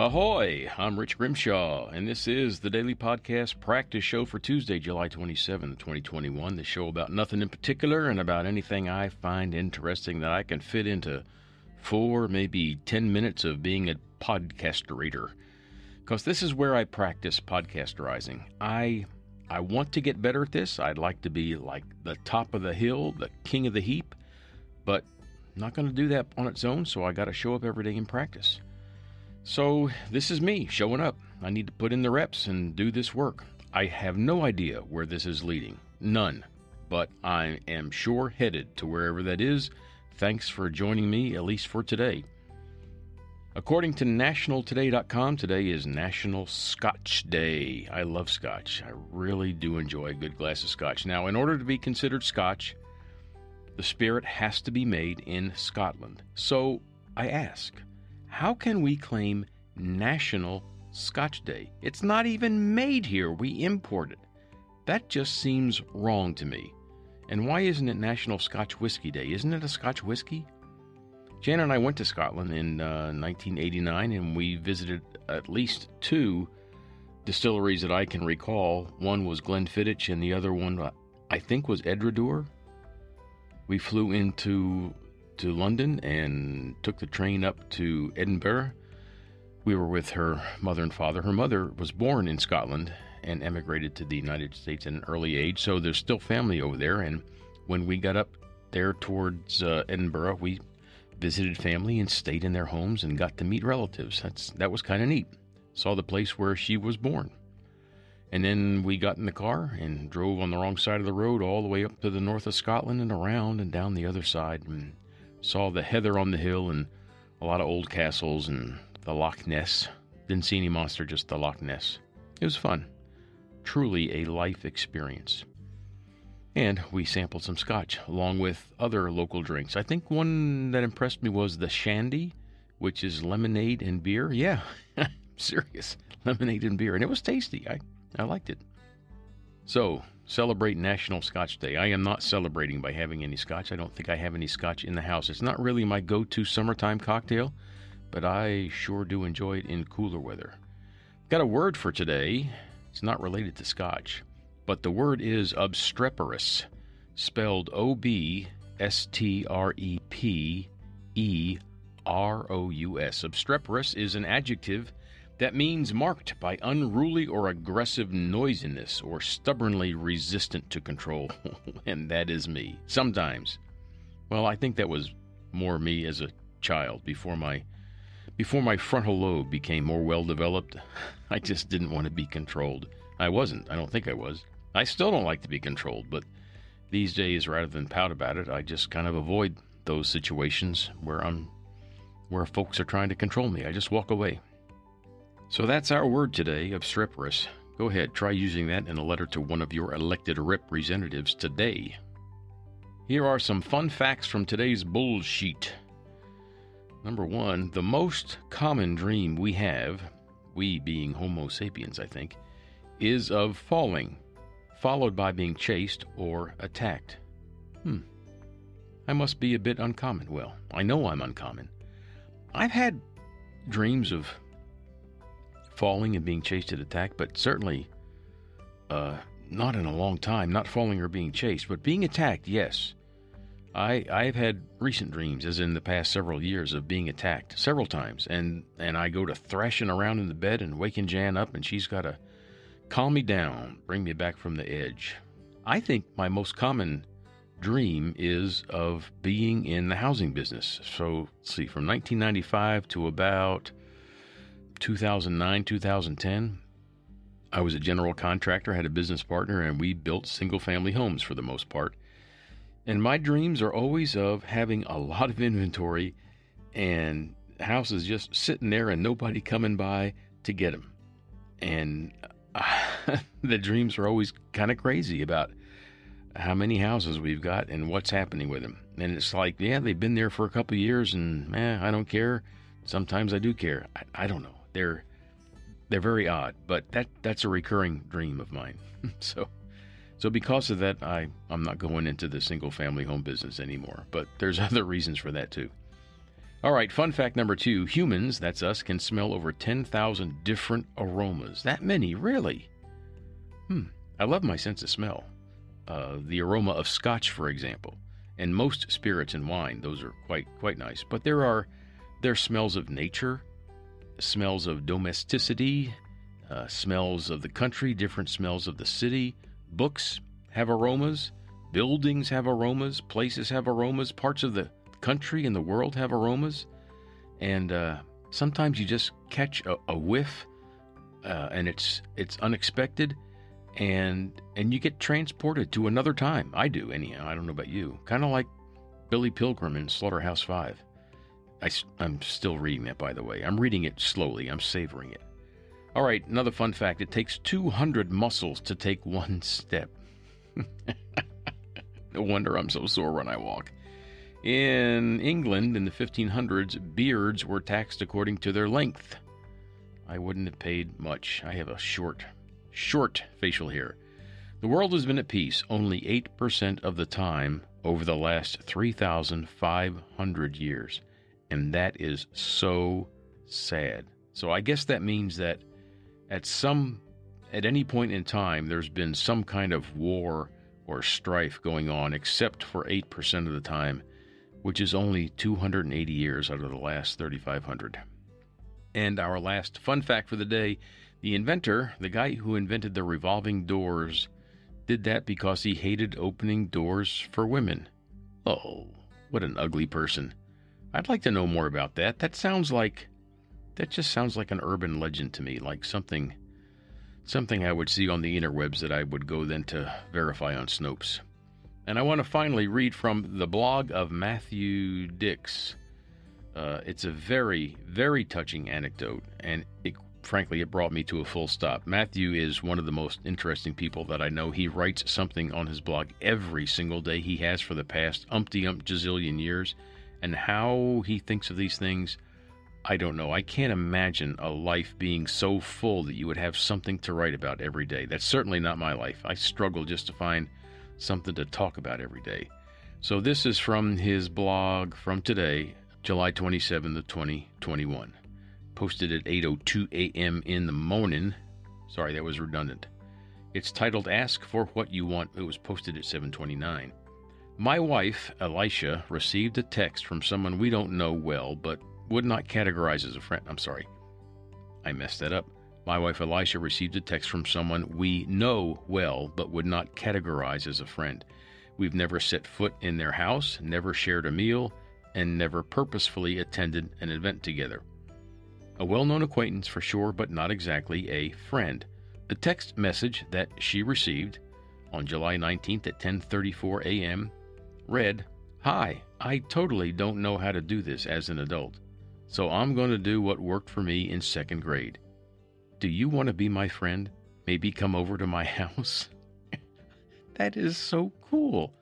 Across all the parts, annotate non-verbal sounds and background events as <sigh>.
Ahoy! I'm Rich Grimshaw, and this is the Daily Podcast Practice Show for Tuesday, July 27, 2021. The show about nothing in particular and about anything I find interesting that I can fit into four, maybe 10 minutes of being a podcasterator. Because this is where I practice podcasterizing. I I want to get better at this. I'd like to be like the top of the hill, the king of the heap, but not going to do that on its own, so I got to show up every day and practice. So, this is me showing up. I need to put in the reps and do this work. I have no idea where this is leading. None. But I am sure headed to wherever that is. Thanks for joining me, at least for today. According to nationaltoday.com, today is National Scotch Day. I love scotch. I really do enjoy a good glass of scotch. Now, in order to be considered scotch, the spirit has to be made in Scotland. So I ask, how can we claim National Scotch Day? It's not even made here, we import it. That just seems wrong to me. And why isn't it National Scotch Whiskey Day? Isn't it a Scotch whiskey? Jan and I went to Scotland in uh, 1989 and we visited at least two distilleries that I can recall. One was Glenfiddich and the other one, uh, I think, was Edradour. We flew into to London and took the train up to Edinburgh. We were with her mother and father. Her mother was born in Scotland and emigrated to the United States at an early age, so there's still family over there. And when we got up there towards uh, Edinburgh, we visited family and stayed in their homes and got to meet relatives. That's that was kind of neat. Saw the place where she was born. And then we got in the car and drove on the wrong side of the road all the way up to the north of Scotland and around and down the other side and saw the heather on the hill and a lot of old castles and the Loch Ness. Didn't see any monster, just the Loch Ness. It was fun. Truly a life experience. And we sampled some scotch along with other local drinks. I think one that impressed me was the Shandy, which is lemonade and beer. Yeah, <laughs> serious. Lemonade and beer. And it was tasty. I, I liked it. So, celebrate National Scotch Day. I am not celebrating by having any scotch. I don't think I have any scotch in the house. It's not really my go to summertime cocktail, but I sure do enjoy it in cooler weather. Got a word for today. It's not related to scotch but the word is obstreperous, spelled O B S T R E P E R O U S. Obstreperous is an adjective that means marked by unruly or aggressive noisiness or stubbornly resistant to control. <laughs> and that is me. Sometimes. Well, I think that was more me as a child before my before my frontal lobe became more well developed. <laughs> I just didn't want to be controlled. I wasn't. I don't think I was. I still don't like to be controlled, but these days, rather than pout about it, I just kind of avoid those situations where I'm where folks are trying to control me. I just walk away. So that's our word today, obstreperous. Go ahead, try using that in a letter to one of your elected representatives today. Here are some fun facts from today's bullshit. Number one, the most common dream we have, we being Homo sapiens, I think, is of falling followed by being chased or attacked. Hmm. I must be a bit uncommon. Well, I know I'm uncommon. I've had dreams of falling and being chased and attacked, but certainly uh, not in a long time. Not falling or being chased, but being attacked, yes. I I've had recent dreams, as in the past several years, of being attacked several times, and and I go to thrashing around in the bed and waking Jan up, and she's got to calm me down, bring me back from the edge. I think my most common dream is of being in the housing business. So, let's see, from 1995 to about 2009, 2010, I was a general contractor, had a business partner, and we built single family homes for the most part. And my dreams are always of having a lot of inventory and houses just sitting there and nobody coming by to get them. And <laughs> the dreams are always kind of crazy about how many houses we've got and what's happening with them. And it's like, yeah, they've been there for a couple years, and eh, I don't care. Sometimes I do care. I, I don't know. They're they're very odd, but that that's a recurring dream of mine. <laughs> so so because of that, I I'm not going into the single family home business anymore. But there's <laughs> other reasons for that too. All right, fun fact number two humans, that's us, can smell over 10,000 different aromas. That many, really? Hmm, I love my sense of smell. Uh, the aroma of scotch, for example, and most spirits and wine, those are quite quite nice. But there are there are smells of nature, smells of domesticity, uh, smells of the country, different smells of the city. Books have aromas, buildings have aromas, places have aromas, parts of the country and the world have aromas, and uh, sometimes you just catch a, a whiff, uh, and it's it's unexpected, and and you get transported to another time. I do anyhow. I don't know about you. Kind of like Billy Pilgrim in Slaughterhouse Five. I, I'm still reading that, by the way. I'm reading it slowly. I'm savoring it. All right, another fun fact it takes 200 muscles to take one <laughs> step. no wonder I'm so sore when I walk. In England in the 1500s, beards were taxed according to their length. I wouldn't have paid much. I have a short, short facial hair. The world has been at peace only 8% of the time over the last 3,500 years. And that is so sad. So I guess that means that at some at any point in time there's been some kind of war or strife going on except for 8% of the time which is only 280 years out of the last 3500 and our last fun fact for the day the inventor the guy who invented the revolving doors did that because he hated opening doors for women. Oh what an ugly person i'd like to know more about that that sounds like that just sounds like an urban legend to me like something something I would see on the interwebs that I would go then to verify on Snopes. And I want to finally read from the blog of Matthew Dicks. Uh, it's a very, very touching anecdote, and it, frankly, it brought me to a full stop. Matthew is one of the most interesting people that I know. He writes something on his blog every single day. He has for the past umpty ump gazillion years, and how he thinks of these things I don't know. I can't imagine a life being so full that you would have something to write about every day. That's certainly not my life. I struggle just to find something to talk about every day. So this is from his blog from today, July 27, 2021. Posted at 8:02 a.m. in the morning. Sorry, that was redundant. It's titled Ask for What You Want. It was posted at 7:29. My wife, Elysha, received a text from someone we don't know well, but would not categorize as a friend. I'm sorry. I messed that up. My wife Elysha received a text from someone we know well but would not categorize as a friend. We've never set foot in their house, never shared a meal, and never purposefully attended an event together. A well known acquaintance for sure, but not exactly a friend. The text message that she received on July 19th at 10:34 a.m. read, "Hi, I totally don't know how to do this as an adult. So I'm going to do what worked for me in second grade. Do you want to be my friend? Maybe come over to my <laughs> house? <laughs> that is so cool.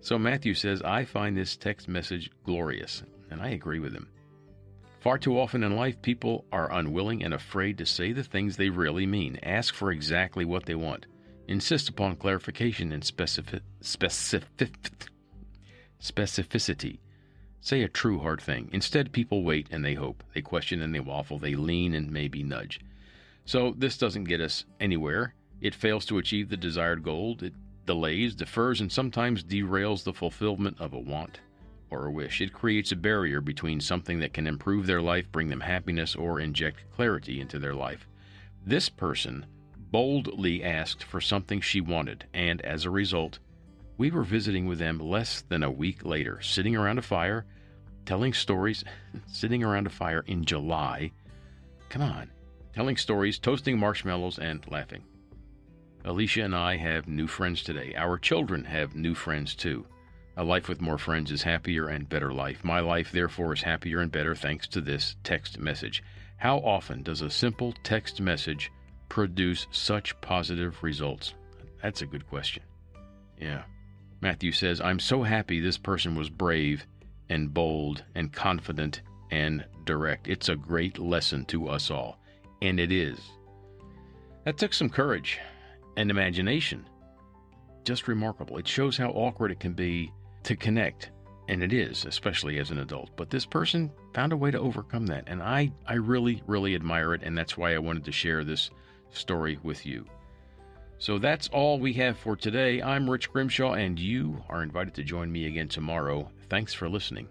So Matthew says, I find this text message glorious, and I agree with him. Far too often in life, people are unwilling and afraid to say the things they really mean, ask for exactly what they want, insist upon clarification and specific, specific, specificity. Say a true hard thing. Instead, people wait and they hope. They question and they waffle. They lean and maybe nudge. So, this doesn't get us anywhere. It fails to achieve the desired goal. It delays, defers, and sometimes derails the fulfillment of a want or a wish. It creates a barrier between something that can improve their life, bring them happiness, or inject clarity into their life. This person boldly asked for something she wanted, and as a result, we were visiting with them less than a week later, sitting around a fire, telling stories, <laughs> sitting around a fire in July. Come on, telling stories, toasting marshmallows, and laughing. Elysha and I have new friends today. Our children have new friends too. A life with more friends is happier and better life. My life, therefore, is happier and better thanks to this text message. How often does a simple text message produce such positive results? That's a good question. Yeah. Matthew says, I'm so happy this person was brave and bold and confident and direct. It's a great lesson to us all. And it is. That took some courage and imagination. Just remarkable. It shows how awkward it can be to connect and it is, especially as an adult. But this person found a way to overcome that, and I, I really, really admire it, and that's why I wanted to share this story with you. So that's all we have for today. I'm Rich Grimshaw, and you are invited to join me again tomorrow. Thanks for listening.